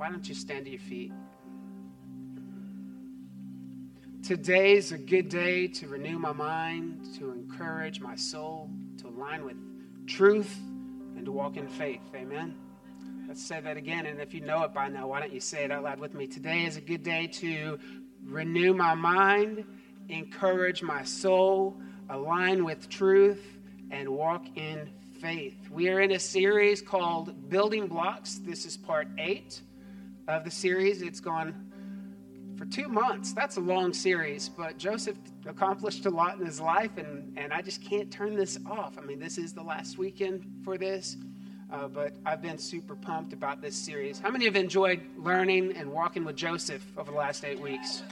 Why don't you stand to your feet? Today's a good day to renew my mind, to encourage my soul, to align with truth, and to walk in faith. Amen. Let's say that again. And if you know it by now, why don't you say it out loud with me? Today is a good day to renew my mind, encourage my soul, align with truth, and walk in faith. We are in a series called Building Blocks. This is part eight of the series. It's gone for two months. That's a long series, but Joseph accomplished a lot in his life, and, and I just can't turn this off. I mean, this is the last weekend for this, uh, but I've been super pumped about this series. How many have enjoyed learning and walking with Joseph over the last eight weeks?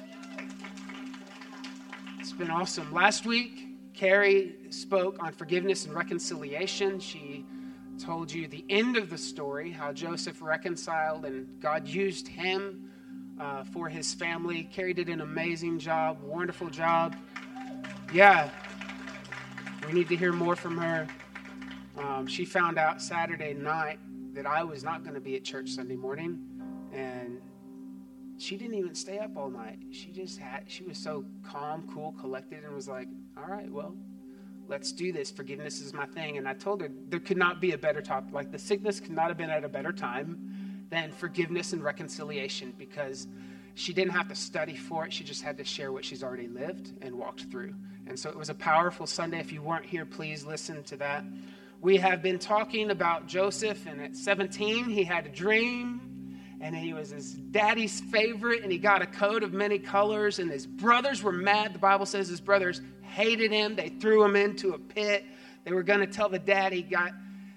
It's been awesome. Last week, Carrie spoke on forgiveness and reconciliation. She told you the end of the story, how Joseph reconciled and God used him uh, for his family. Carrie did an amazing job, wonderful job. Yeah, we need to hear more from her. Um, she found out Saturday night that I was not going to be at church Sunday morning, and she didn't even stay up all night. She just had, she was so calm, cool, collected, and was like, all right, well, let's do this. Forgiveness is my thing. And I told her there could not be a better topic. Like the sickness could not have been at a better time than forgiveness and reconciliation because she didn't have to study for it. She just had to share what she's already lived and walked through. And so it was a powerful Sunday. If you weren't here, please listen to that. We have been talking about Joseph, and at 17, he had a dream and he was his daddy's favorite, and he got a coat of many colors, and his brothers were mad. The Bible says his brothers hated him. They threw him into a pit. They were going to tell the dad he got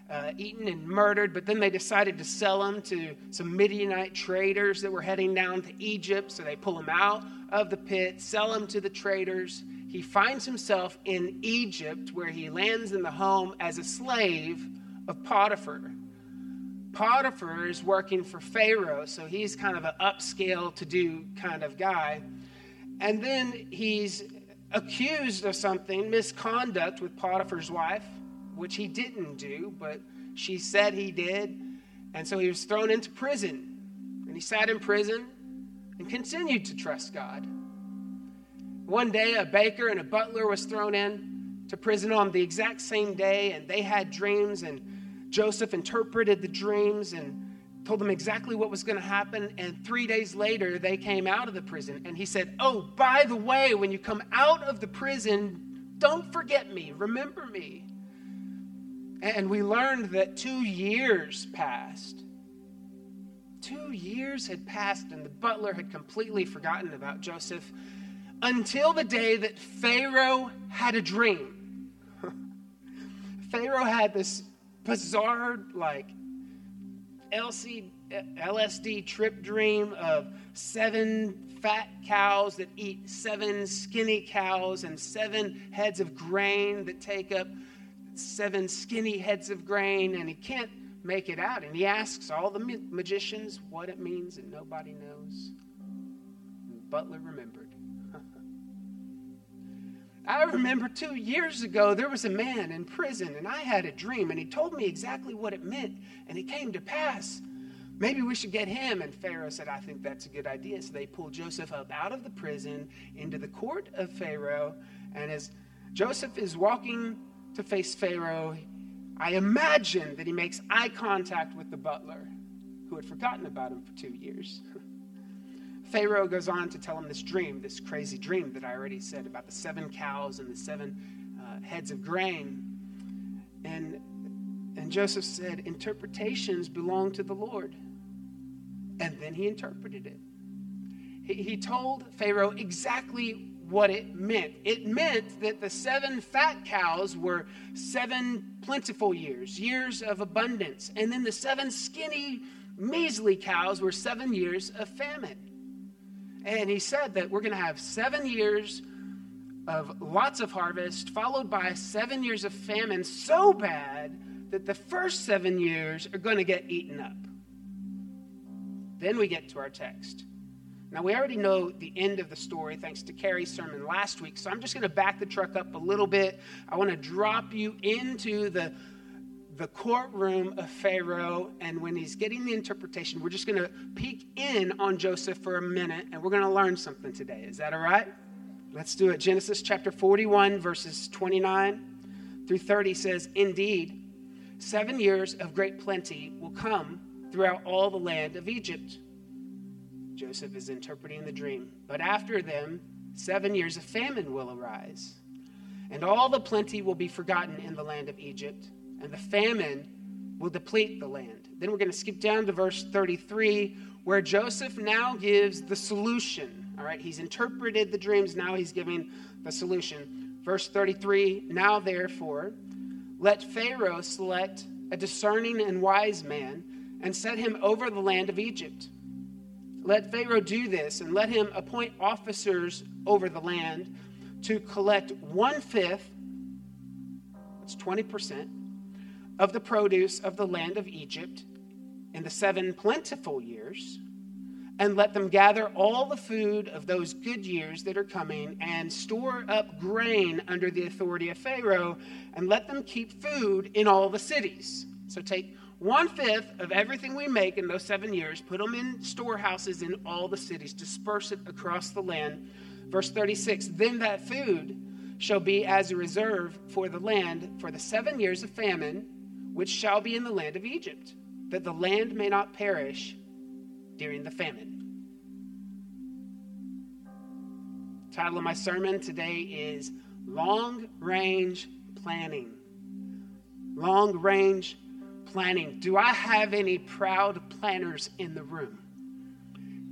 uh, eaten and murdered, but then they decided to sell him to some Midianite traders that were heading down to Egypt. So they pull him out of the pit, sell him to the traders. He finds himself in Egypt, where he lands in the home as a slave of Potiphar. Potiphar is working for Pharaoh, so he's kind of an upscale to do kind of guy. And then he's accused of something, misconduct with Potiphar's wife, which he didn't do, but she said he did. And so he was thrown into prison. And he sat in prison and continued to trust God. One day, a baker and a butler was thrown in to prison on the exact same day, and they had dreams and Joseph interpreted the dreams and told them exactly what was going to happen. And three days later, they came out of the prison. And he said, Oh, by the way, when you come out of the prison, don't forget me, remember me. And we learned that two years passed. Two years had passed, and the butler had completely forgotten about Joseph until the day that Pharaoh had a dream. Pharaoh had this bizarre, like LC, eh, LSD trip dream of seven fat cows that eat seven skinny cows and seven heads of grain that take up seven skinny heads of grain, and he can't make it out. And he asks all the magicians what it means, and nobody knows. And Butler remembered. I remember two years ago, there was a man in prison, and I had a dream, and he told me exactly what it meant, and it came to pass. Maybe we should get him. And Pharaoh said, I think that's a good idea. So they pulled Joseph up out of the prison into the court of Pharaoh. And as Joseph is walking to face Pharaoh, I imagine that he makes eye contact with the butler who had forgotten about him for two years. Pharaoh goes on to tell him this dream, this crazy dream that I already said about the seven cows and the seven uh, heads of grain. And, and Joseph said, Interpretations belong to the Lord. And then he interpreted it. He, he told Pharaoh exactly what it meant. It meant that the seven fat cows were seven plentiful years, years of abundance. And then the seven skinny, measly cows were seven years of famine. And he said that we're going to have seven years of lots of harvest, followed by seven years of famine so bad that the first seven years are going to get eaten up. Then we get to our text. Now, we already know the end of the story thanks to Carrie's sermon last week, so I'm just going to back the truck up a little bit. I want to drop you into the the courtroom of Pharaoh. And when he's getting the interpretation, we're just going to peek in on Joseph for a minute and we're going to learn something today. Is that all right? Let's do it. Genesis chapter 41, verses 29 through 30 says, Indeed, seven years of great plenty will come throughout all the land of Egypt. Joseph is interpreting the dream. But after them, seven years of famine will arise, and all the plenty will be forgotten in the land of Egypt, and the famine will deplete the land. Then we're going to skip down to verse 33, where Joseph now gives the solution. All right, he's interpreted the dreams, now he's giving the solution. Verse 33 Now therefore, let Pharaoh select a discerning and wise man and set him over the land of Egypt. Let Pharaoh do this and let him appoint officers over the land to collect one fifth, that's 20%, of the produce of the land of Egypt in the seven plentiful years, and let them gather all the food of those good years that are coming and store up grain under the authority of Pharaoh, and let them keep food in all the cities. So take one fifth of everything we make in those seven years, put them in storehouses in all the cities, disperse it across the land. Verse 36 Then that food shall be as a reserve for the land for the seven years of famine, which shall be in the land of Egypt, that the land may not perish during the famine. title of my sermon today is Long Range Planning. Long Range planning. Do I have any proud planners in the room?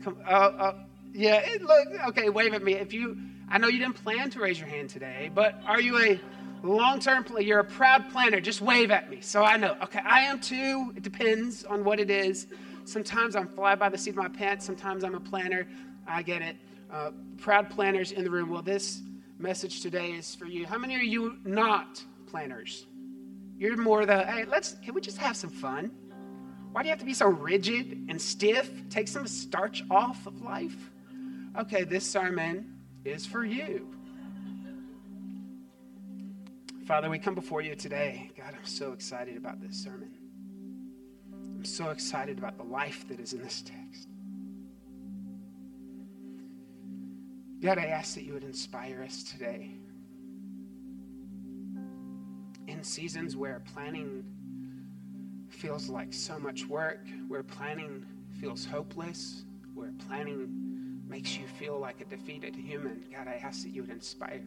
Come, uh, uh, yeah, look, okay, wave at me. If you, I know you didn't plan to raise your hand today, but are you a long-term planner? You're a proud planner. Just wave at me so I know. Okay, I am too. It depends on what it is. Sometimes I'm fly by the seat of my pants. Sometimes I'm a planner. I get it. Uh, proud planners in the room. Well, this message today is for you. How many are you not planners? You're more the, hey, let's, can we just have some fun? Why do you have to be so rigid and stiff? Take some starch off of life. Okay, this sermon is for you. Father, we come before you today. God, I'm so excited about this sermon. I'm so excited about the life that is in this text. God, I ask that you would inspire us today in seasons where planning feels like so much work, where planning feels hopeless, where planning makes you feel like a defeated human, God, I ask that you would inspire.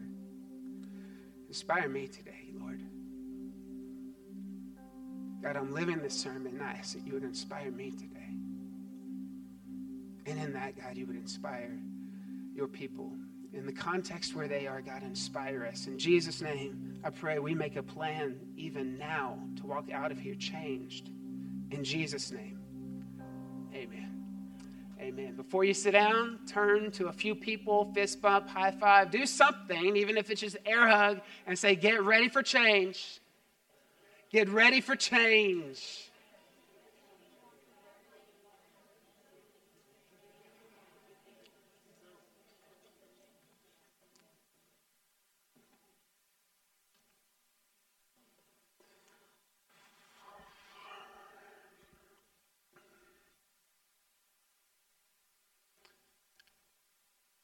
Inspire me today, Lord. God, I'm living this sermon. I ask that you would inspire me today. And in that, God, you would inspire your people in the context where they are, God, inspire us. In Jesus' name, I pray we make a plan even now to walk out of here changed. In Jesus' name, amen. Amen. Before you sit down, turn to a few people, fist bump, high five, do something, even if it's just air hug, and say, Get ready for change. Get ready for change.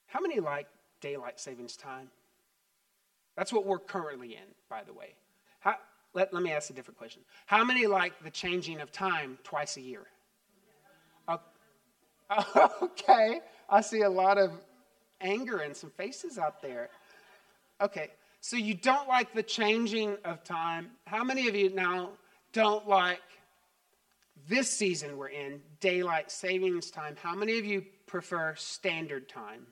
How many like daylight savings time? That's what we're currently in, by the way. How, let, let me ask a different question. How many like the changing of time twice a year? Okay, I see a lot of anger and some faces out there. Okay, so you don't like the changing of time. How many of you now don't like this season we're in, daylight savings time? How many of you prefer standard time?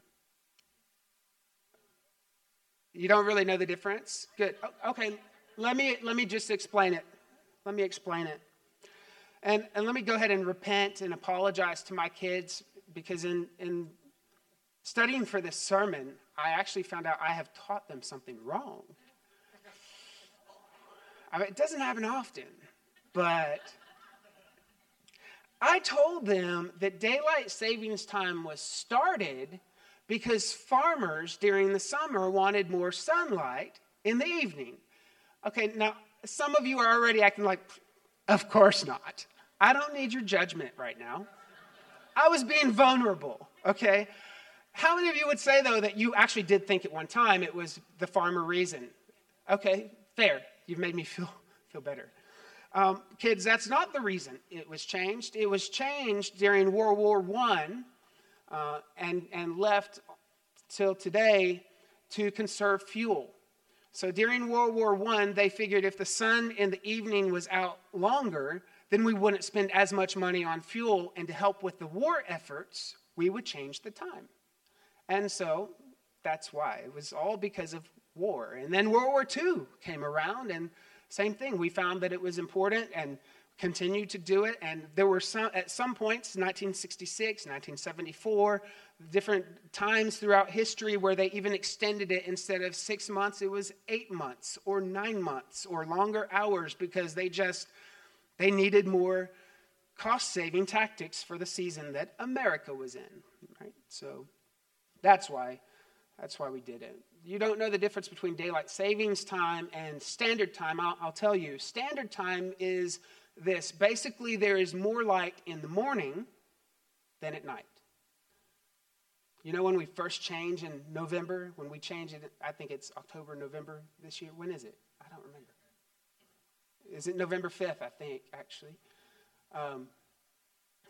You don't really know the difference? Good. Okay, let me, let me just explain it. Let me explain it. And, and let me go ahead and repent and apologize to my kids because in, in studying for this sermon, I actually found out I have taught them something wrong. I mean, it doesn't happen often, but I told them that daylight savings time was started because farmers during the summer wanted more sunlight in the evening. Okay, now some of you are already acting like, Of course not. I don't need your judgment right now. I was being vulnerable, okay? How many of you would say, though, that you actually did think at one time it was the farmer reason? Okay, fair. You've made me feel, feel better. Um, kids, that's not the reason it was changed. It was changed during World War I uh, and, and left till today to conserve fuel. So during World War I, they figured if the sun in the evening was out longer, then we wouldn't spend as much money on fuel. And to help with the war efforts, we would change the time. And so that's why. It was all because of war. And then World War II came around, and same thing. We found that it was important and continued to do it. And there were some, at some points, 1966, 1974, different times throughout history where they even extended it instead of six months, it was eight months or nine months or longer hours because they just they needed more cost-saving tactics for the season that America was in. Right? So that's why that's why we did it. You don't know the difference between daylight savings time and standard time. I'll, I'll tell you. Standard time is this basically, there is more light in the morning than at night. You know, when we first change in November, when we change it, I think it's October, November this year. When is it? I don't remember. Is it November 5th, I think, actually? Um,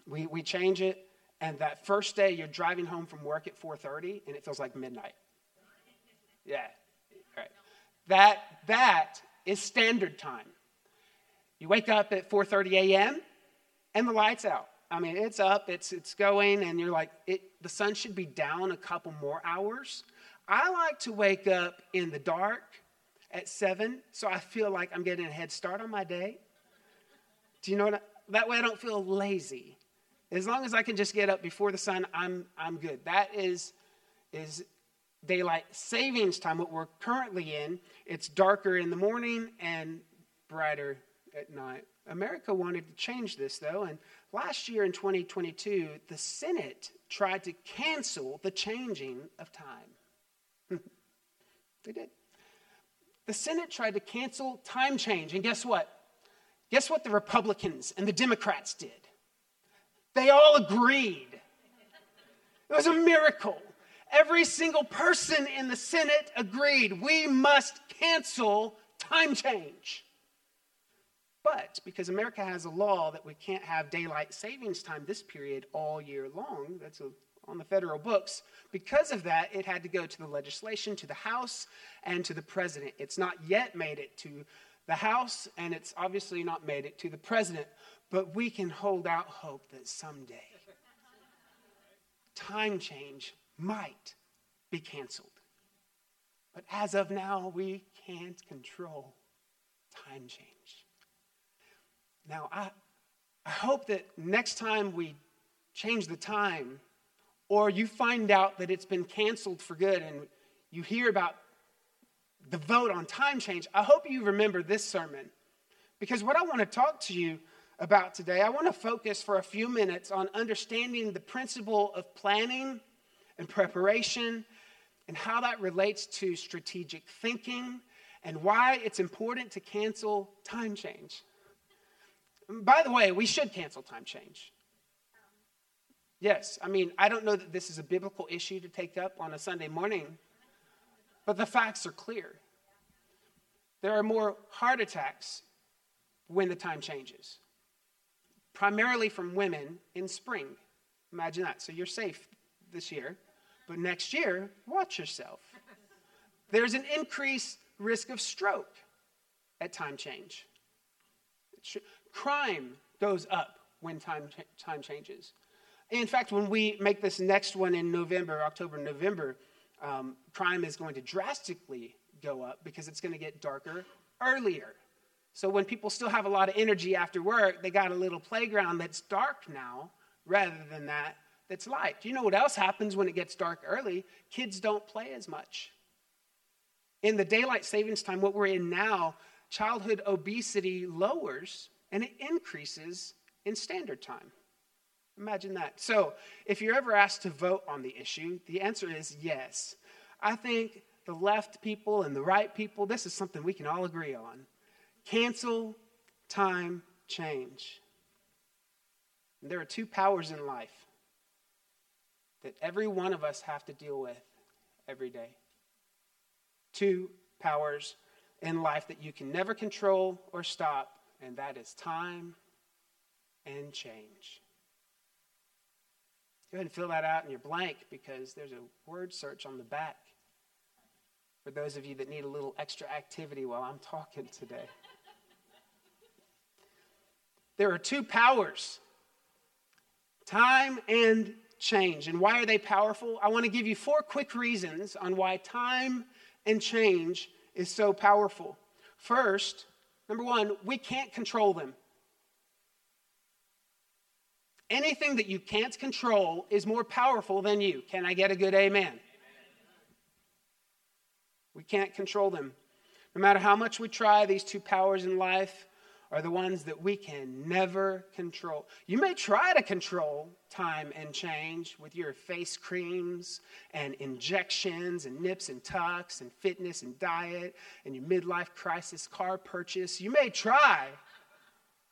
we, we change it, and that first day you're driving home from work at 4.30, and it feels like midnight. Yeah, right. That, that is standard time. You wake up at 4:30 a.m. and the lights out. I mean, it's up, it's it's going, and you're like, it, the sun should be down a couple more hours. I like to wake up in the dark at seven, so I feel like I'm getting a head start on my day. Do you know what? I, that way, I don't feel lazy. As long as I can just get up before the sun, I'm I'm good. That is is daylight savings time. What we're currently in, it's darker in the morning and brighter at night. America wanted to change this, though, and last year in 2022, the Senate tried to cancel the changing of time. they did. The Senate tried to cancel time change, and guess what? Guess what the Republicans and the Democrats did? They all agreed. It was a miracle. Every single person in the Senate agreed we must cancel time change. But because America has a law that we can't have daylight savings time this period all year long, that's a, on the federal books, because of that, it had to go to the legislation, to the House, and to the president. It's not yet made it to the House, and it's obviously not made it to the president, but we can hold out hope that someday time change might be canceled. But as of now, we can't control time change. Now, I, I hope that next time we change the time, or you find out that it's been canceled for good and you hear about the vote on time change, I hope you remember this sermon. Because what I want to talk to you about today, I want to focus for a few minutes on understanding the principle of planning and preparation and how that relates to strategic thinking and why it's important to cancel time change. By the way, we should cancel time change. Yes, I mean, I don't know that this is a biblical issue to take up on a Sunday morning, but the facts are clear. There are more heart attacks when the time changes, primarily from women in spring. Imagine that. So you're safe this year, but next year, watch yourself. There's an increased risk of stroke at time change. Crime goes up when time, time changes. In fact, when we make this next one in November, October, November, um, crime is going to drastically go up because it's going to get darker earlier. So when people still have a lot of energy after work, they got a little playground that's dark now rather than that that's light. Do you know what else happens when it gets dark early? Kids don't play as much. In the daylight savings time, what we're in now, childhood obesity lowers and it increases in standard time. Imagine that. So, if you're ever asked to vote on the issue, the answer is yes. I think the left people and the right people, this is something we can all agree on. Cancel time change. And there are two powers in life that every one of us have to deal with every day. Two powers in life that you can never control or stop, and that is time and change. Go ahead and fill that out in your blank because there's a word search on the back for those of you that need a little extra activity while I'm talking today. there are two powers time and change. And why are they powerful? I want to give you four quick reasons on why time and change is so powerful. First, number one, we can't control them. Anything that you can't control is more powerful than you. Can I get a good amen? amen? We can't control them. No matter how much we try, these two powers in life are the ones that we can never control. You may try to control time and change with your face creams and injections and nips and tucks and fitness and diet and your midlife crisis car purchase. You may try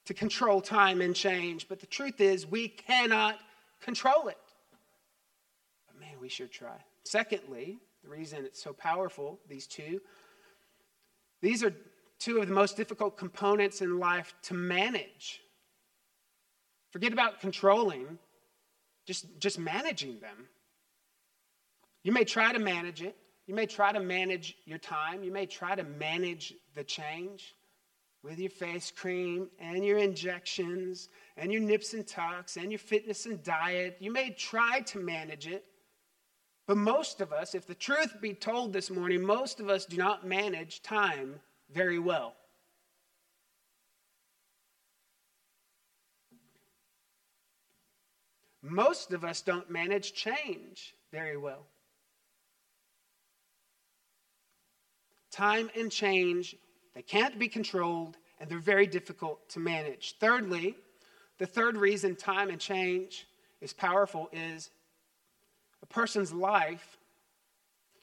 to control time and change, but the truth is we cannot control it. But man, we should try. Secondly, the reason it's so powerful, these two, these are two of the most difficult components in life to manage. Forget about controlling, just, just managing them. You may try to manage it. You may try to manage your time. You may try to manage the change with your face cream and your injections and your nips and tucks and your fitness and diet. You may try to manage it. But most of us, if the truth be told this morning, most of us do not manage time very well. Most of us don't manage change very well. Time and change, they can't be controlled, and they're very difficult to manage. Thirdly, the third reason time and change is powerful is a person's life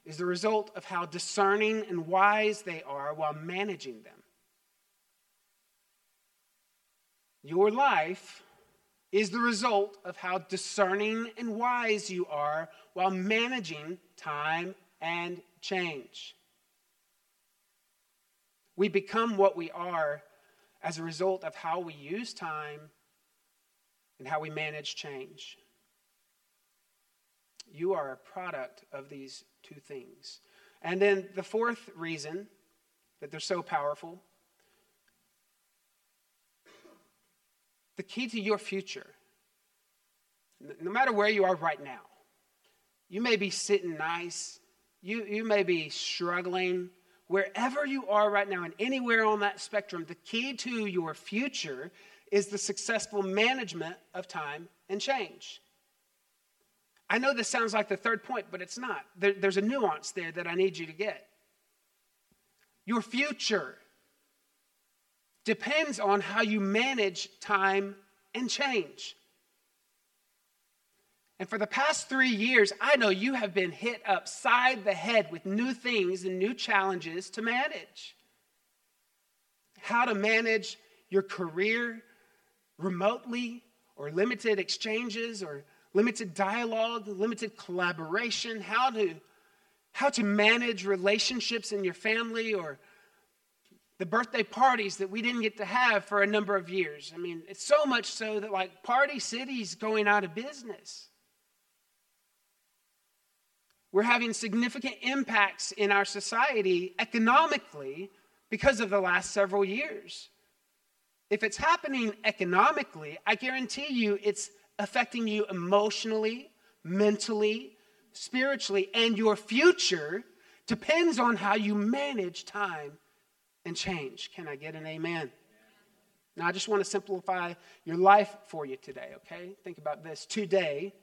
is the result of how discerning and wise they are while managing them. Your life is the result of how discerning and wise you are while managing time and change. We become what we are as a result of how we use time and how we manage change. You are a product of these two things. And then the fourth reason that they're so powerful the key to your future, no matter where you are right now, you may be sitting nice, you, you may be struggling. Wherever you are right now and anywhere on that spectrum, the key to your future is the successful management of time and change. I know this sounds like the third point, but it's not. There, there's a nuance there that I need you to get. Your future depends on how you manage time and change. And for the past three years, I know you have been hit upside the head with new things and new challenges to manage. How to manage your career remotely or limited exchanges or limited dialogue, limited collaboration, how to, how to manage relationships in your family or the birthday parties that we didn't get to have for a number of years. I mean, it's so much so that like Party City's going out of business. We're having significant impacts in our society economically because of the last several years. If it's happening economically, I guarantee you it's affecting you emotionally, mentally, spiritually, and your future depends on how you manage time and change. Can I get an amen? Now, I just want to simplify your life for you today, okay? Think about this. Today,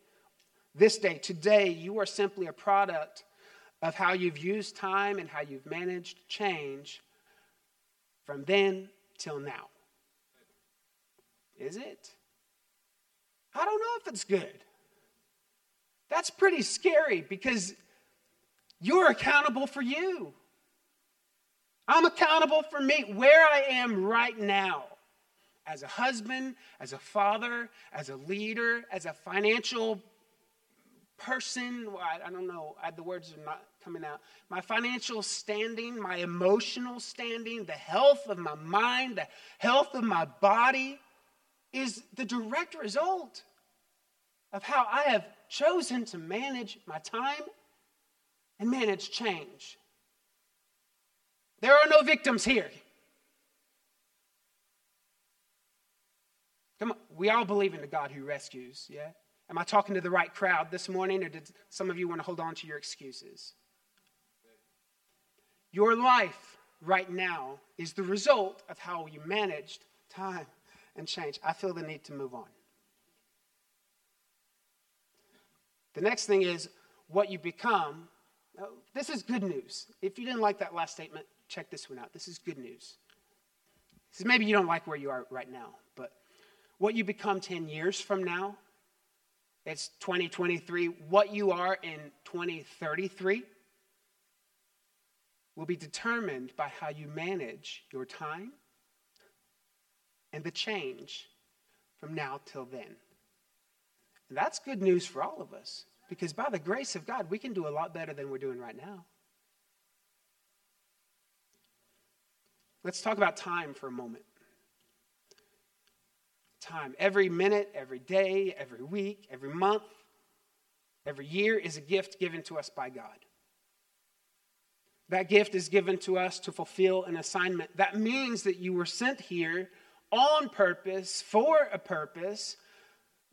this day, today, you are simply a product of how you've used time and how you've managed change from then till now. Is it? I don't know if it's good. That's pretty scary because you're accountable for you. I'm accountable for me, where I am right now. as a husband, as a father, as a leader, as a financial person. Well, I, don't know, I, the words are not coming out. My financial standing, my emotional standing, the health of my mind, the health of my body is the direct result of how I have chosen to manage my time and manage change. There are no victims here. Come on, we all believe in the God who rescues, yeah? Am I talking to the right crowd this morning, or did some of you want to hold on to your excuses? Your life right now is the result of how you managed time and change. I feel the need to move on. The next thing is what you become. This is good news. If you didn't like that last statement, check this one out. This is good news. Maybe you don't like where you are right now, but what you become 10 years from now, it's 2023. What you are in 2033 will be determined by how you manage your time and the change from now till then. And that's good news for all of us because by the grace of God, we can do a lot better than we're doing right now. Let's talk about time for a moment. Time. Every minute, every day, every week, every month, every year is a gift given to us by God. That gift is given to us to fulfill an assignment. That means that you were sent here on purpose, for a purpose,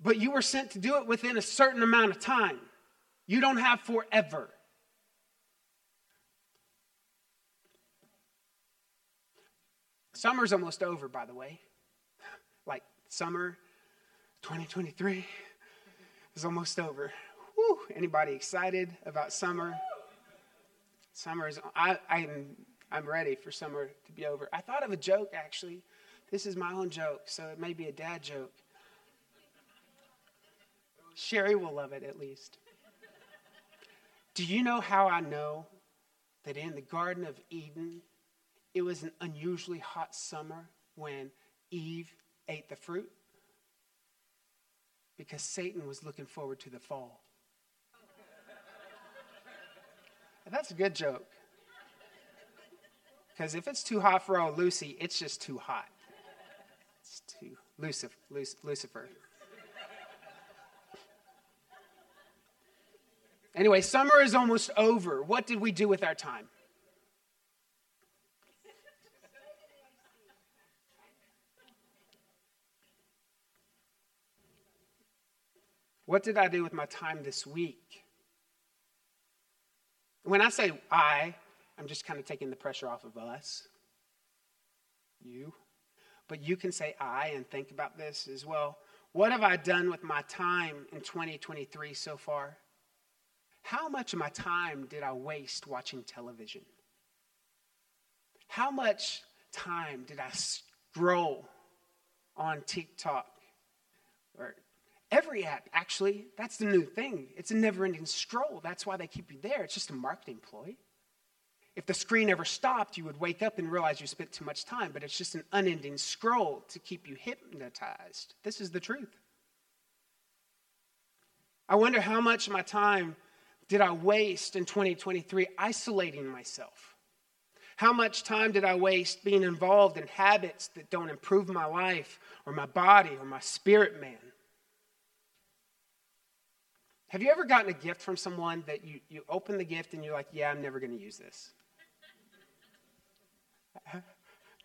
but you were sent to do it within a certain amount of time. You don't have forever. Summer's almost over, by the way. Like summer 2023 is almost over. Whew, anybody excited about summer? Summer is, I, I'm, I'm ready for summer to be over. I thought of a joke actually. This is my own joke, so it may be a dad joke. Sherry will love it at least. Do you know how I know that in the Garden of Eden, it was an unusually hot summer when Eve ate the fruit? Because Satan was looking forward to the fall. That's a good joke. Because if it's too hot for old Lucy, it's just too hot. Lucifer. Lucifer. Anyway, summer is almost over. What did we do with our time? What did I do with my time this week? When I say I, I'm just kind of taking the pressure off of us. You. But you can say I and think about this as well. What have I done with my time in 2023 so far? How much of my time did I waste watching television? How much time did I scroll on TikTok? Or every app, actually, that's the new thing. It's a never ending scroll. That's why they keep you there. It's just a marketing ploy. If the screen ever stopped, you would wake up and realize you spent too much time, but it's just an unending scroll to keep you hypnotized. This is the truth. I wonder how much of my time did I waste in 2023 isolating myself? How much time did I waste being involved in habits that don't improve my life or my body or my spirit man? Have you ever gotten a gift from someone that you, you open the gift and you're like, yeah, I'm never going to use this?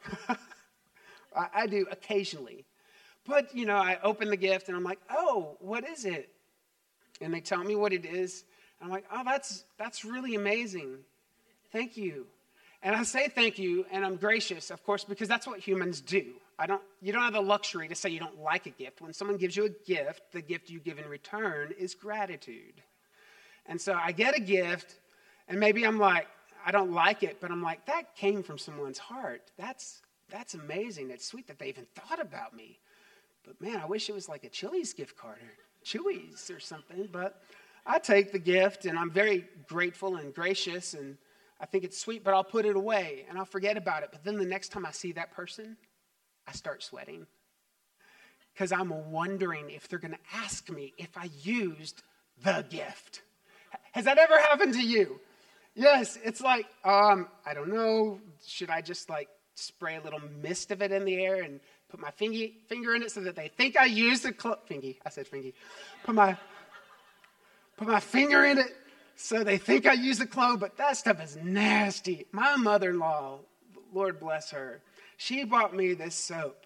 I, I do occasionally. But, you know, I open the gift and I'm like, oh, what is it? And they tell me what it is. And I'm like, oh, that's, that's really amazing. Thank you. And I say thank you, and I'm gracious, of course, because that's what humans do. I don't, you don't have the luxury to say you don't like a gift. When someone gives you a gift, the gift you give in return is gratitude. And so I get a gift, and maybe I'm like, I don't like it, but I'm like, that came from someone's heart. That's, that's amazing. It's sweet that they even thought about me. But man, I wish it was like a Chili's gift card or Chuy's or something. But I take the gift and I'm very grateful and gracious and I think it's sweet, but I'll put it away and I'll forget about it. But then the next time I see that person, I start sweating. because I'm wondering if they're going to ask me if I used the gift. Has that ever happened to you? Yes, it's like, um, I don't know. Should I just like spray a little mist of it in the air and put my finger, finger in it so that they think I used the clo- fingy? I said fingy. Put my put my finger in it so they think I use the clove, but that stuff is nasty. My mother-in-law, Lord bless her, she bought me this soap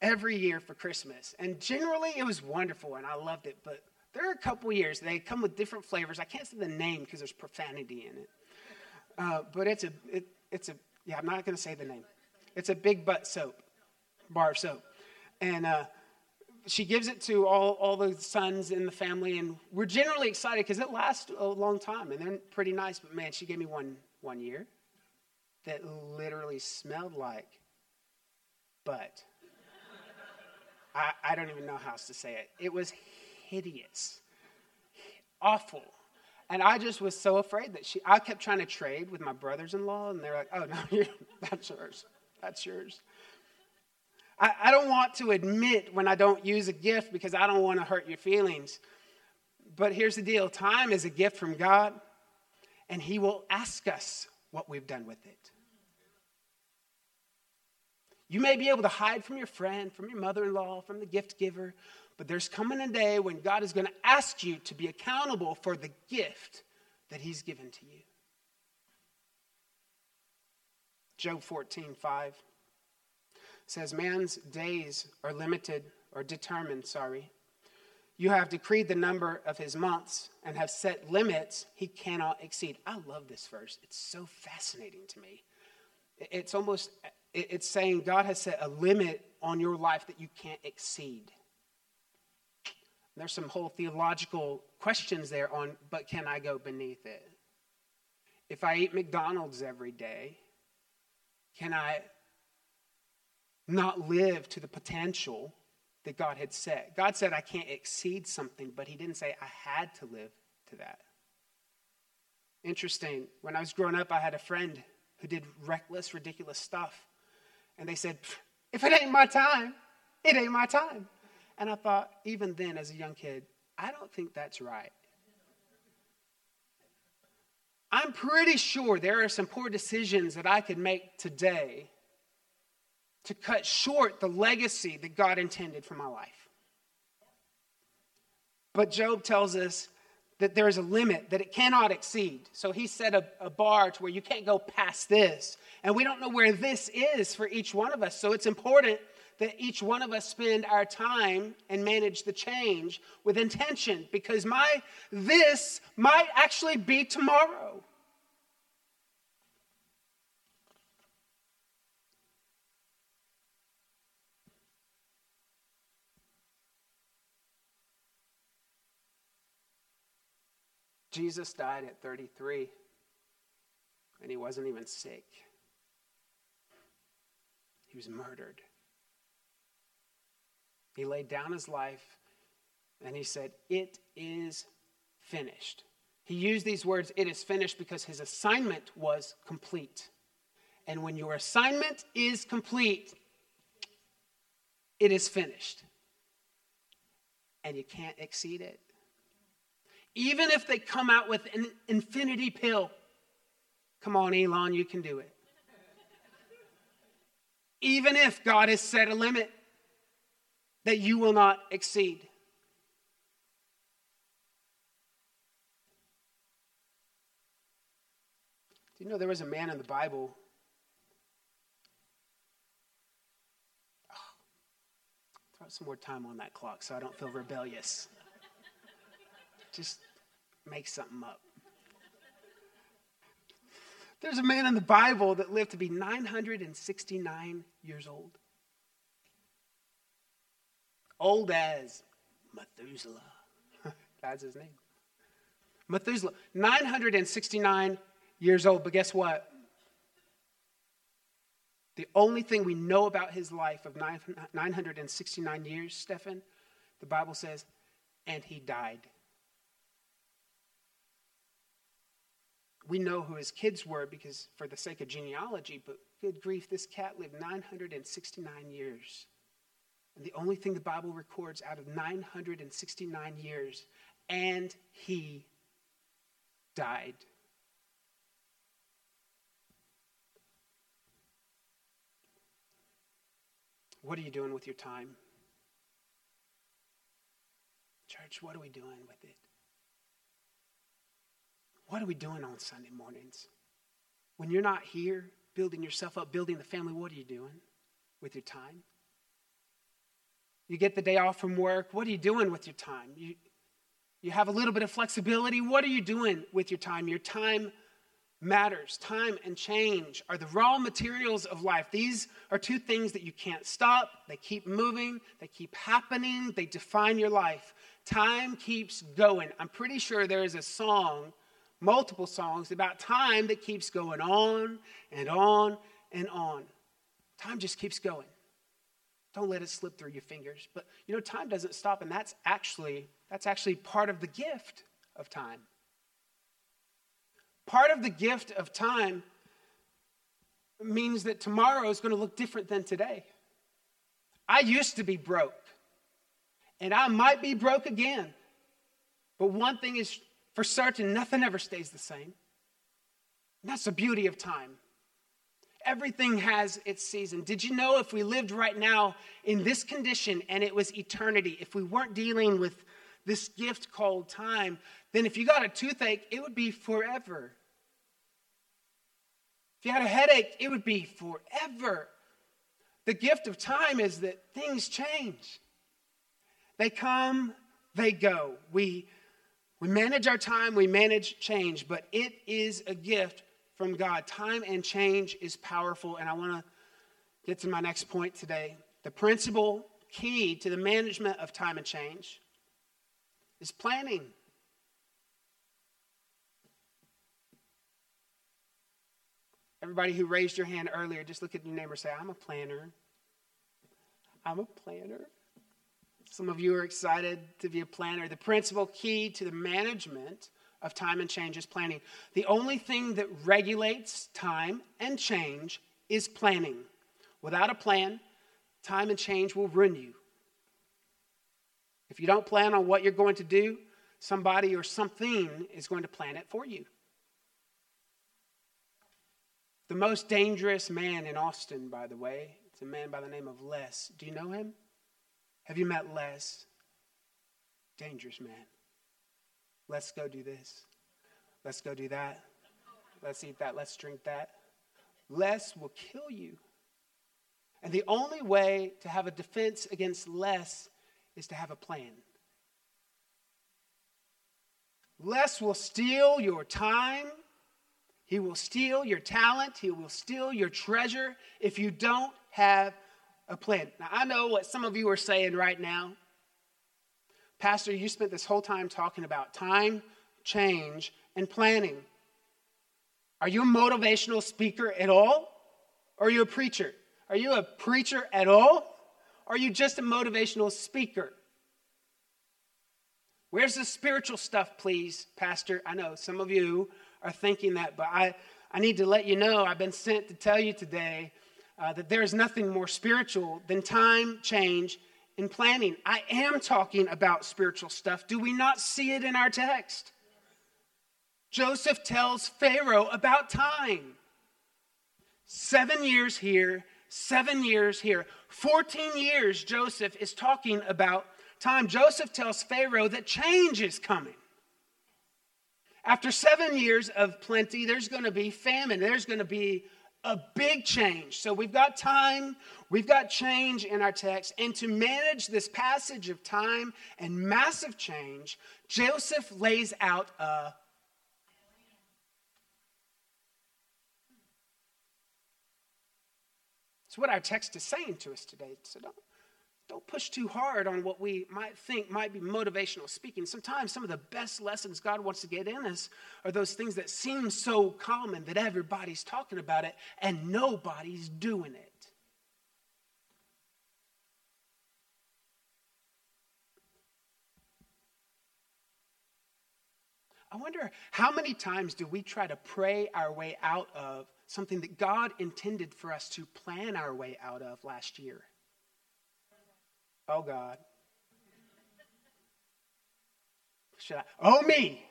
every year for Christmas. And generally it was wonderful and I loved it, but there are a couple years they come with different flavors. I can't say the name because there's profanity in it. Uh, but it's a, it, it's a, yeah, I'm not going to say the name. It's a big butt soap, bar of soap. And uh, she gives it to all, all the sons in the family, and we're generally excited because it lasts a long time and they're pretty nice. But man, she gave me one one year that literally smelled like butt. I, I don't even know how else to say it. It was hideous, awful. And I just was so afraid that she, I kept trying to trade with my brothers in law, and they're like, oh, no, that's yours. That's yours. I, I don't want to admit when I don't use a gift because I don't want to hurt your feelings. But here's the deal time is a gift from God, and He will ask us what we've done with it. You may be able to hide from your friend, from your mother in law, from the gift giver, but there's coming a day when God is going to ask you to be accountable for the gift that He's given to you. Job 14, 5 says, Man's days are limited or determined, sorry. You have decreed the number of his months and have set limits he cannot exceed. I love this verse. It's so fascinating to me. It's almost, it's saying God has set a limit on your life that you can't exceed. There's some whole theological questions there on, but can I go beneath it? If I eat McDonald's every day, can I not live to the potential that God had set. God said, I can't exceed something, but He didn't say I had to live to that. Interesting. When I was growing up, I had a friend who did reckless, ridiculous stuff. And they said, If it ain't my time, it ain't my time. And I thought, even then, as a young kid, I don't think that's right. I'm pretty sure there are some poor decisions that I could make today to cut short the legacy that God intended for my life. But Job tells us that there is a limit that it cannot exceed. So he set a, a, bar to where you can't go past this. And we don't know where this is for each one of us. So it's important that each one of us spend our time and manage the change with intention because my this might actually be tomorrow. Jesus died at 33, and he wasn't even sick. He was murdered. He laid down his life and he said, It is finished. He used these words, It is finished, because his assignment was complete. And when your assignment is complete, it is finished. And you can't exceed it even if they come out with an infinity pill. Come on, Elon, you can do it. Even if God has set a limit that you will not exceed. Do you know there was a man in the Bible? Oh, throw some more time on that clock so I don't feel rebellious. Just make something up. There's a man in the Bible that lived to be 969 years old. Old as Methuselah. That's his name. Methuselah. 969 years old, but guess what? The only thing we know about his life of 969 years, Stefan, the Bible says, and he died. We know who his kids were because for the sake of genealogy, but good grief, this cat lived 969 years. And the only thing the Bible records out of 969 years, and he died. What are you doing with your time? Church, what are we doing with it? What are we doing on Sunday mornings? When you're not here building yourself up, building the family, what are you doing with your time? You get the day off from work, what are you doing with your time? You, you have a little bit of flexibility, what are you doing with your time? Your time matters. Time and change are the raw materials of life. These are two things that you can't stop. They keep moving, they keep happening, they define your life. Time keeps going. I'm pretty sure there is a song, multiple songs, about time that keeps going on and on and on. Time just keeps going. Don't let it slip through your fingers. But you know, time doesn't stop, and that's actually that's actually part of the gift of time. Part of the gift of time means that tomorrow is going to look different than today. I used to be broke, and I might be broke again. But one thing is for certain nothing ever stays the same. And that's the beauty of time. Everything has its season. Did you know if we lived right now in this condition and it was eternity, if we weren't dealing with this gift called time, then if you got a toothache, it would be forever. If you had a headache, it would be forever. The gift of time is that things change. They come, they go. We, we manage our time, we manage change, but it is a gift from God. Time and change is powerful, and I want to get to my next point today. The principal key to the management of time and change is planning. Everybody who raised your hand earlier, just look at your neighbor and say, I'm a planner. I'm a planner. Some of you are excited to be a planner. The principal key to the management of time and change is planning. The only thing that regulates time and change is planning. Without a plan, time and change will ruin you. If you don't plan on what you're going to do, somebody or something is going to plan it for you. The most dangerous man in Austin, by the way, it's a man by the name of Les. Do you know him? Have you met Les? Dangerous man. Let's go do this. Let's go do that. Let's eat that. Let's drink that. Less will kill you. And the only way to have a defense against less is to have a plan. Less will steal your time. He will steal your talent. He will steal your treasure if you don't have a plan. Now, I know what some of you are saying right now. Pastor, you spent this whole time talking about time, change, and planning. Are you a motivational speaker at all? Or are you a preacher? Are you a preacher at all? Or are you just a motivational speaker? Where's the spiritual stuff, please, Pastor? I know some of you are thinking that, but I, I need to let you know I've been sent to tell you today uh, that there is nothing more spiritual than time, change, and planning. I am talking about spiritual stuff. Do we not see it in our text? Joseph tells Pharaoh about time. Seven years here, seven years here. 14 years, Joseph is talking about time. Joseph tells Pharaoh that change is coming. After seven years of plenty, there's going to be famine. There's going to be a big change. So we've got time, we've got change in our text. And to manage this passage of time and massive change, Joseph lays out a It's what our text is saying to us today. So don't, don't push too hard on what we might think might be motivational speaking. Sometimes some of the best lessons God wants to get in us are those things that seem so common that everybody's talking about it and nobody's doing it. I wonder how many times do we try to pray our way out of something that God intended for us to plan our way out of last year? Oh, God. Should I? Oh, me.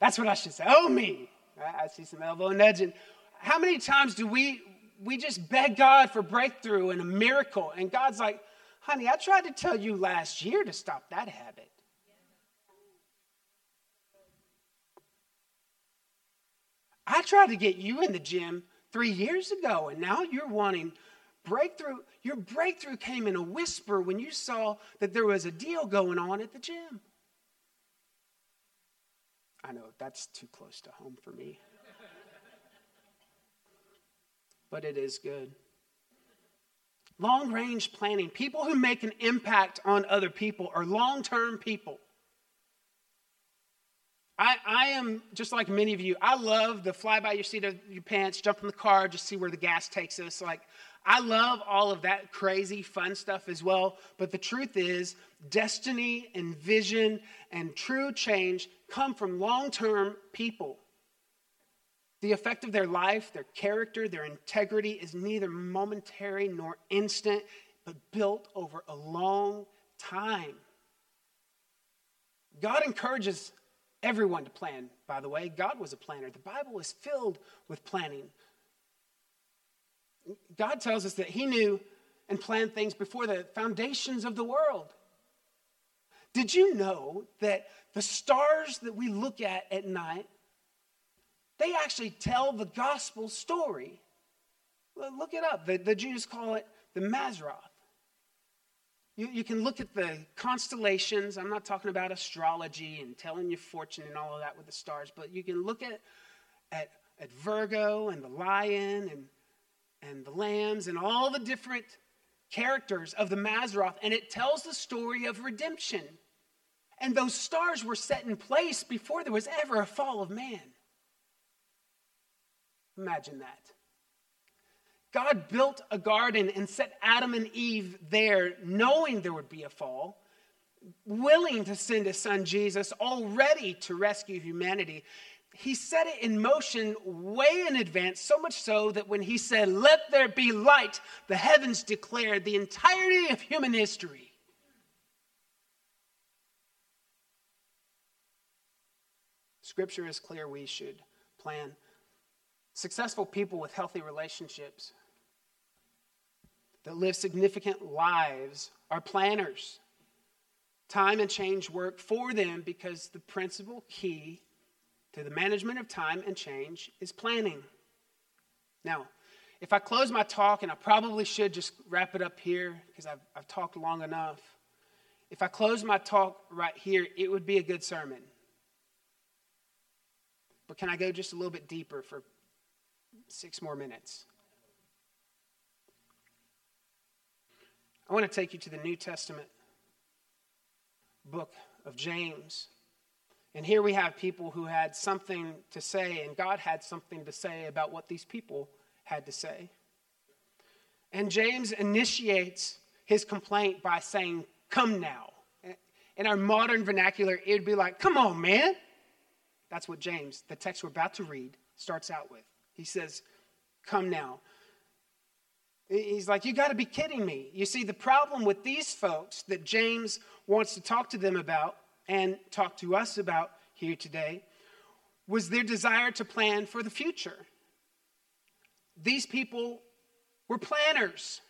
That's what I should say. Oh, me. I, I see some elbow nudging. How many times do we we just beg God for breakthrough and a miracle? And God's like, honey, I tried to tell you last year to stop that habit. I tried to get you in the gym three years ago, and now you're wanting breakthrough. Your breakthrough came in a whisper when you saw that there was a deal going on at the gym. I know that's too close to home for me, but it is good. Long range planning, people who make an impact on other people are long term people. I, I am just like many of you. I love the fly by your seat of your pants, jump in the car, just see where the gas takes us. Like, I love all of that crazy, fun stuff as well. But the truth is, destiny and vision and true change come from long term people. The effect of their life, their character, their integrity is neither momentary nor instant, but built over a long time. God encourages everyone to plan, by the way. God was a planner. The Bible is filled with planning. God tells us that He knew and planned things before the foundations of the world. Did you know that the stars that we look at at night, they actually tell the gospel story? Well, look it up. The, the Jews call it the Mazzaroth. You, you can look at the constellations. I'm not talking about astrology and telling your fortune and all of that with the stars, but you can look at, at, at Virgo and the lion and, and the lambs and all the different characters of the Mazzaroth, and it tells the story of redemption. And those stars were set in place before there was ever a fall of man. Imagine that. God built a garden and set Adam and Eve there, knowing there would be a fall, willing to send his son Jesus, already to rescue humanity. He set it in motion way in advance, so much so that when he said, Let there be light, the heavens declared the entirety of human history. Scripture is clear we should plan. Successful people with healthy relationships that live significant lives are planners. Time and change work for them because the principal key to the management of time and change is planning. Now, if I close my talk, and I probably should just wrap it up here because I've, I've talked long enough. If I close my talk right here, it would be a good sermon. But can I go just a little bit deeper for six more minutes? I want to take you to the New Testament book of James. And here we have people who had something to say, and God had something to say about what these people had to say. And James initiates his complaint by saying, Come now. In our modern vernacular, it would be like, Come on, man. That's what James, the text we're about to read, starts out with. He says, Come now. He's like, You got to be kidding me. You see, the problem with these folks that James wants to talk to them about and talk to us about here today was their desire to plan for the future. These people were planners.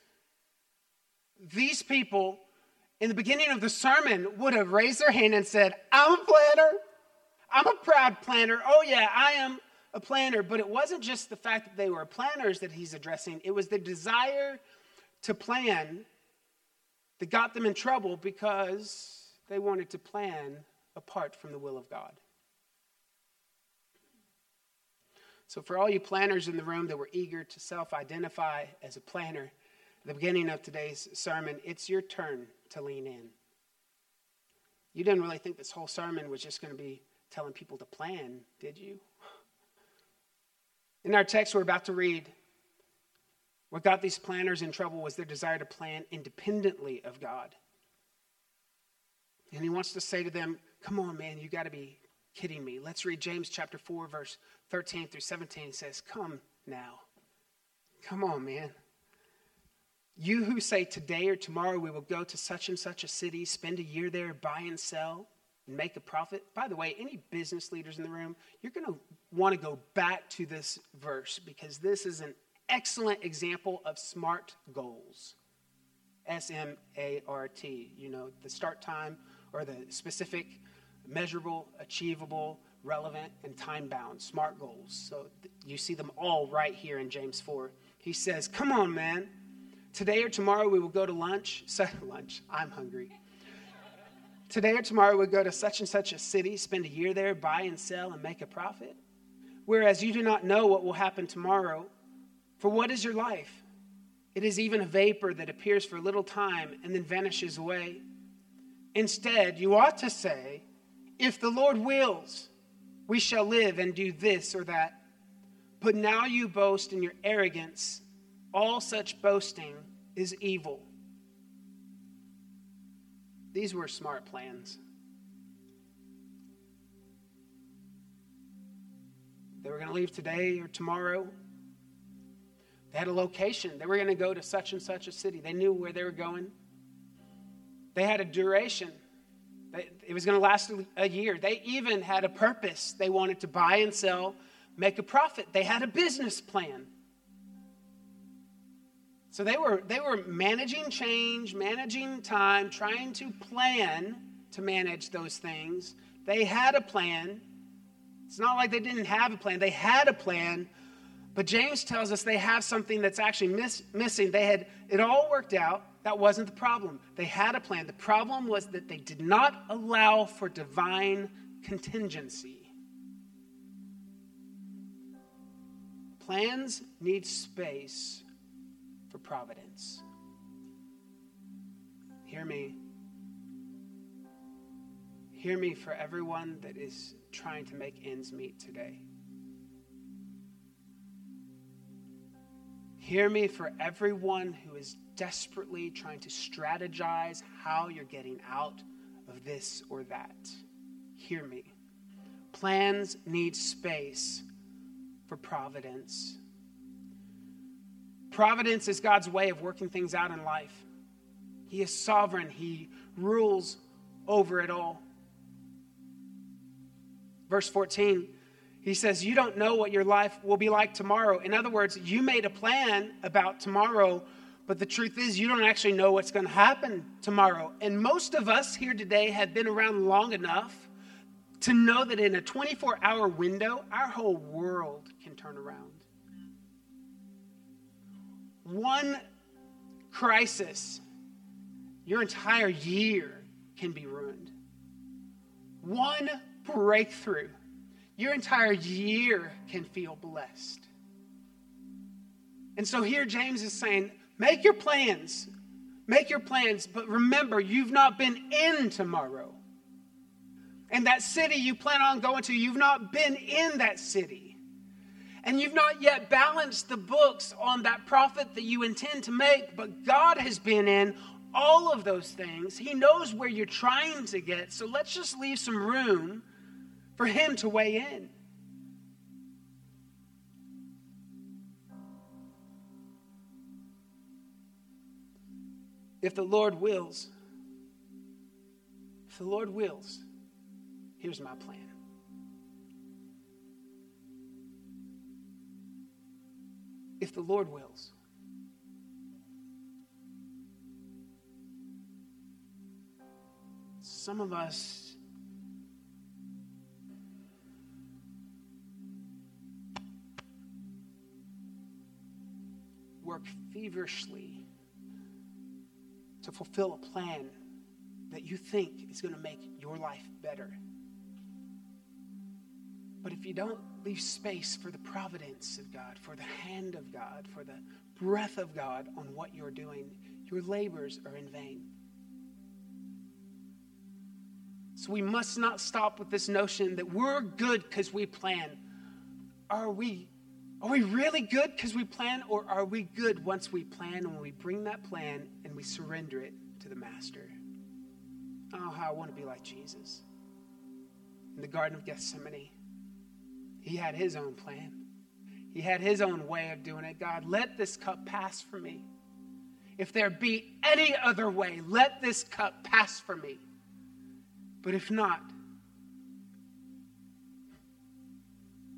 These people, in the beginning of the sermon, would have raised their hand and said, I'm a planner. I'm a proud planner. Oh, yeah, I am a planner, but it wasn't just the fact that they were planners that he's addressing, it was the desire to plan that got them in trouble because they wanted to plan apart from the will of God. So, for all you planners in the room that were eager to self identify as a planner, at the beginning of today's sermon, it's your turn to lean in. You didn't really think this whole sermon was just going to be telling people to plan, did you? In our text we're about to read, what got these planners in trouble was their desire to plan independently of God. And he wants to say to them, Come on, man, you got to be kidding me. Let's read James chapter 4, verse 13 through 17. It says, Come now. Come on, man. You who say today or tomorrow we will go to such and such a city, spend a year there, buy and sell, and make a profit. By the way, any business leaders in the room, you're going to want to go back to this verse because this is an excellent example of SMART goals. S M A R T, you know, the start time or the specific, measurable, achievable, relevant, and time bound, SMART goals. So you see them all right here in James 4. He says, Come on, man. Today or tomorrow we will go to lunch. So, lunch, I'm hungry. Today or tomorrow we'll go to such and such a city, spend a year there, buy and sell, and make a profit. Whereas you do not know what will happen tomorrow. For what is your life? It is even a vapor that appears for a little time and then vanishes away. Instead, you ought to say, If the Lord wills, we shall live and do this or that. But now you boast in your arrogance. All such boasting is evil. These were smart plans. They were going to leave today or tomorrow. They had a location. They were going to go to such and such a city. They knew where they were going. They had a duration. It was going to last a year. They even had a purpose. They wanted to buy and sell, make a profit. They had a business plan. So they were, they were managing change, managing time, trying to plan to manage those things. They had a plan. It's not like they didn't have a plan, they had a plan. But James tells us they have something that's actually miss, missing. They had it all worked out. That wasn't the problem. They had a plan. The problem was that they did not allow for divine contingency. Plans need space for providence. Hear me. Hear me for everyone that is trying to make ends meet today. Hear me for everyone who is desperately trying to strategize how you're getting out of this or that. Hear me. Plans need space for providence. Providence is God's way of working things out in life. He is sovereign, He rules over it all. Verse 14 he says, You don't know what your life will be like tomorrow. In other words, you made a plan about tomorrow, but the truth is, you don't actually know what's going to happen tomorrow. And most of us here today have been around long enough to know that in a 24 hour window, our whole world can turn around. One crisis, your entire year can be ruined. One breakthrough your entire year can feel blessed. And so here James is saying, make your plans. Make your plans, but remember, you've not been in tomorrow. And that city you plan on going to, you've not been in that city. And you've not yet balanced the books on that profit that you intend to make, but God has been in all of those things. He knows where you're trying to get. So let's just leave some room for him to weigh in. If the Lord wills, if the Lord wills, here's my plan. If the Lord wills. Some of us work feverishly to fulfill a plan that you think is going to make your life better. But if you don't leave space for the providence of God, for the hand of God, for the breath of God on what you're doing, your labors are in vain. So we must not stop with this notion that we're good because we plan. Are we are we really good because we plan, or are we good once we plan and we bring that plan and we surrender it to the Master? Oh, how I want to be like Jesus. In the Garden of Gethsemane, he had his own plan, he had his own way of doing it. God, let this cup pass from me. If there be any other way, let this cup pass from me. But if not,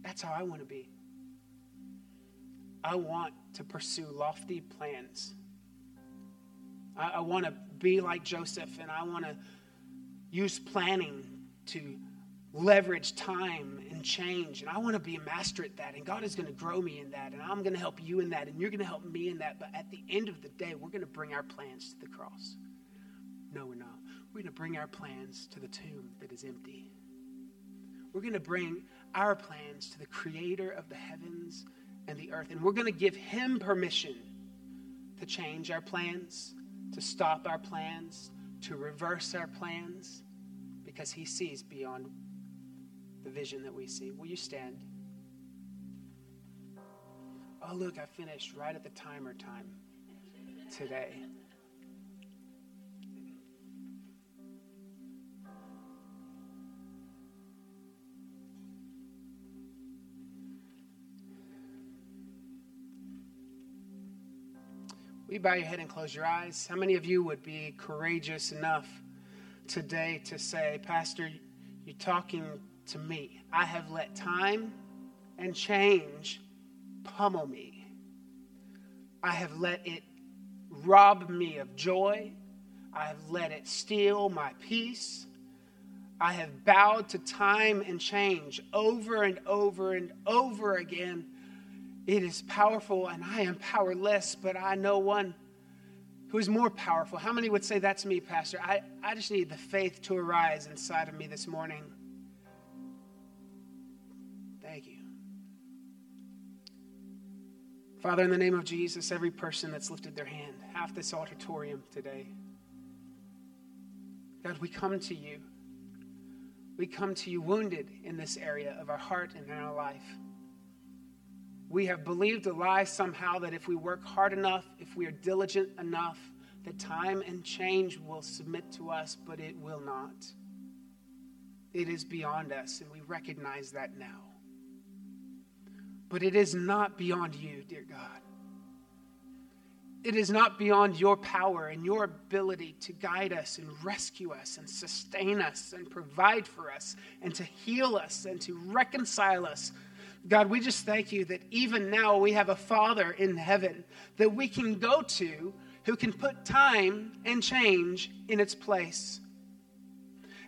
that's how I want to be. I want to pursue lofty plans. I, I want to be like Joseph, and I want to use planning to leverage time and change. And I want to be a master at that. And God is going to grow me in that. And I'm going to help you in that. And you're going to help me in that. But at the end of the day, we're going to bring our plans to the cross. No, we're not. We're going to bring our plans to the tomb that is empty. We're going to bring our plans to the creator of the heavens and the earth. And we're going to give him permission to change our plans, to stop our plans, to reverse our plans, because he sees beyond the vision that we see. Will you stand? Oh, look, I finished right at the timer time today. You bow your head and close your eyes? How many of you would be courageous enough today to say, Pastor, you're talking to me. I have let time and change pummel me. I have let it rob me of joy. I have let it steal my peace. I have bowed to time and change over and over and over again. It is powerful, and I am powerless, but I know one who is more powerful. How many would say that's me, Pastor? I, I just need the faith to arise inside of me this morning. Thank you. Father, in the name of Jesus, every person that's lifted their hand, half this auditorium today, God, we come to you. We come to you wounded in this area of our heart and in our life. We have believed a lie somehow that if we work hard enough, if we are diligent enough, that time and change will submit to us, but it will not. It is beyond us, and we recognize that now. But it is not beyond you, dear God. It is not beyond your power and your ability to guide us and rescue us and sustain us and provide for us and to heal us and to reconcile us. God, we just thank you that even now we have a Father in heaven that we can go to who can put time and change in its place.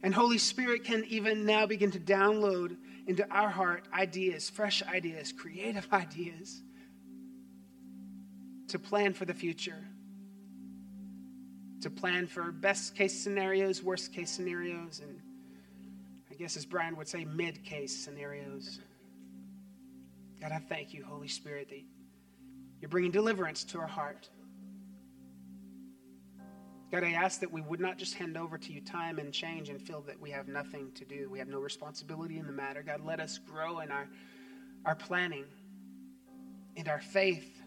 And Holy Spirit can even now begin to download into our heart ideas, fresh ideas, creative ideas to plan for the future, to plan for best case scenarios, worst case scenarios, and I guess as Brian would say, mid case scenarios. God, I thank you, Holy Spirit, that you're bringing deliverance to our heart. God, I ask that we would not just hand over to you time and change and feel that we have nothing to do. We have no responsibility in the matter. God, let us grow in our, our planning, and our faith,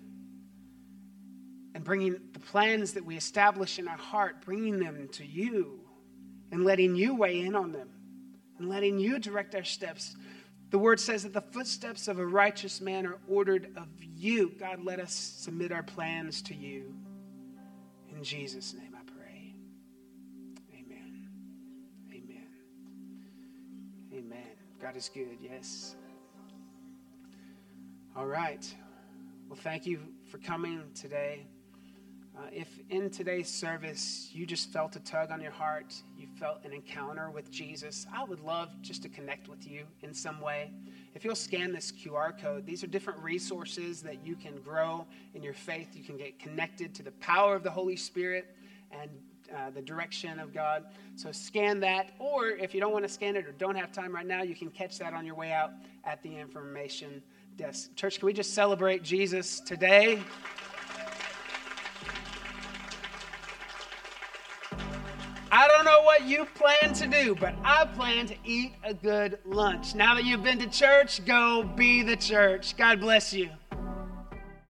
and bringing the plans that we establish in our heart, bringing them to you and letting you weigh in on them and letting you direct our steps. The word says that the footsteps of a righteous man are ordered of you. God, let us submit our plans to you. In Jesus' name. I pray. Amen. Amen. Amen. God is good, yes. All right. Well, thank you for coming today. Uh, if in today's service you just felt a tug on your heart, you felt an encounter with Jesus, I would love just to connect with you in some way. If you'll scan this QR code, these are different resources that you can grow in your faith. You can get connected to the power of the Holy Spirit and uh, the direction of God. So scan that, or if you don't want to scan it or don't have time right now, you can catch that on your way out at the information desk. Church, can we just celebrate Jesus today? What you plan to do, but I plan to eat a good lunch. Now that you've been to church, go be the church. God bless you.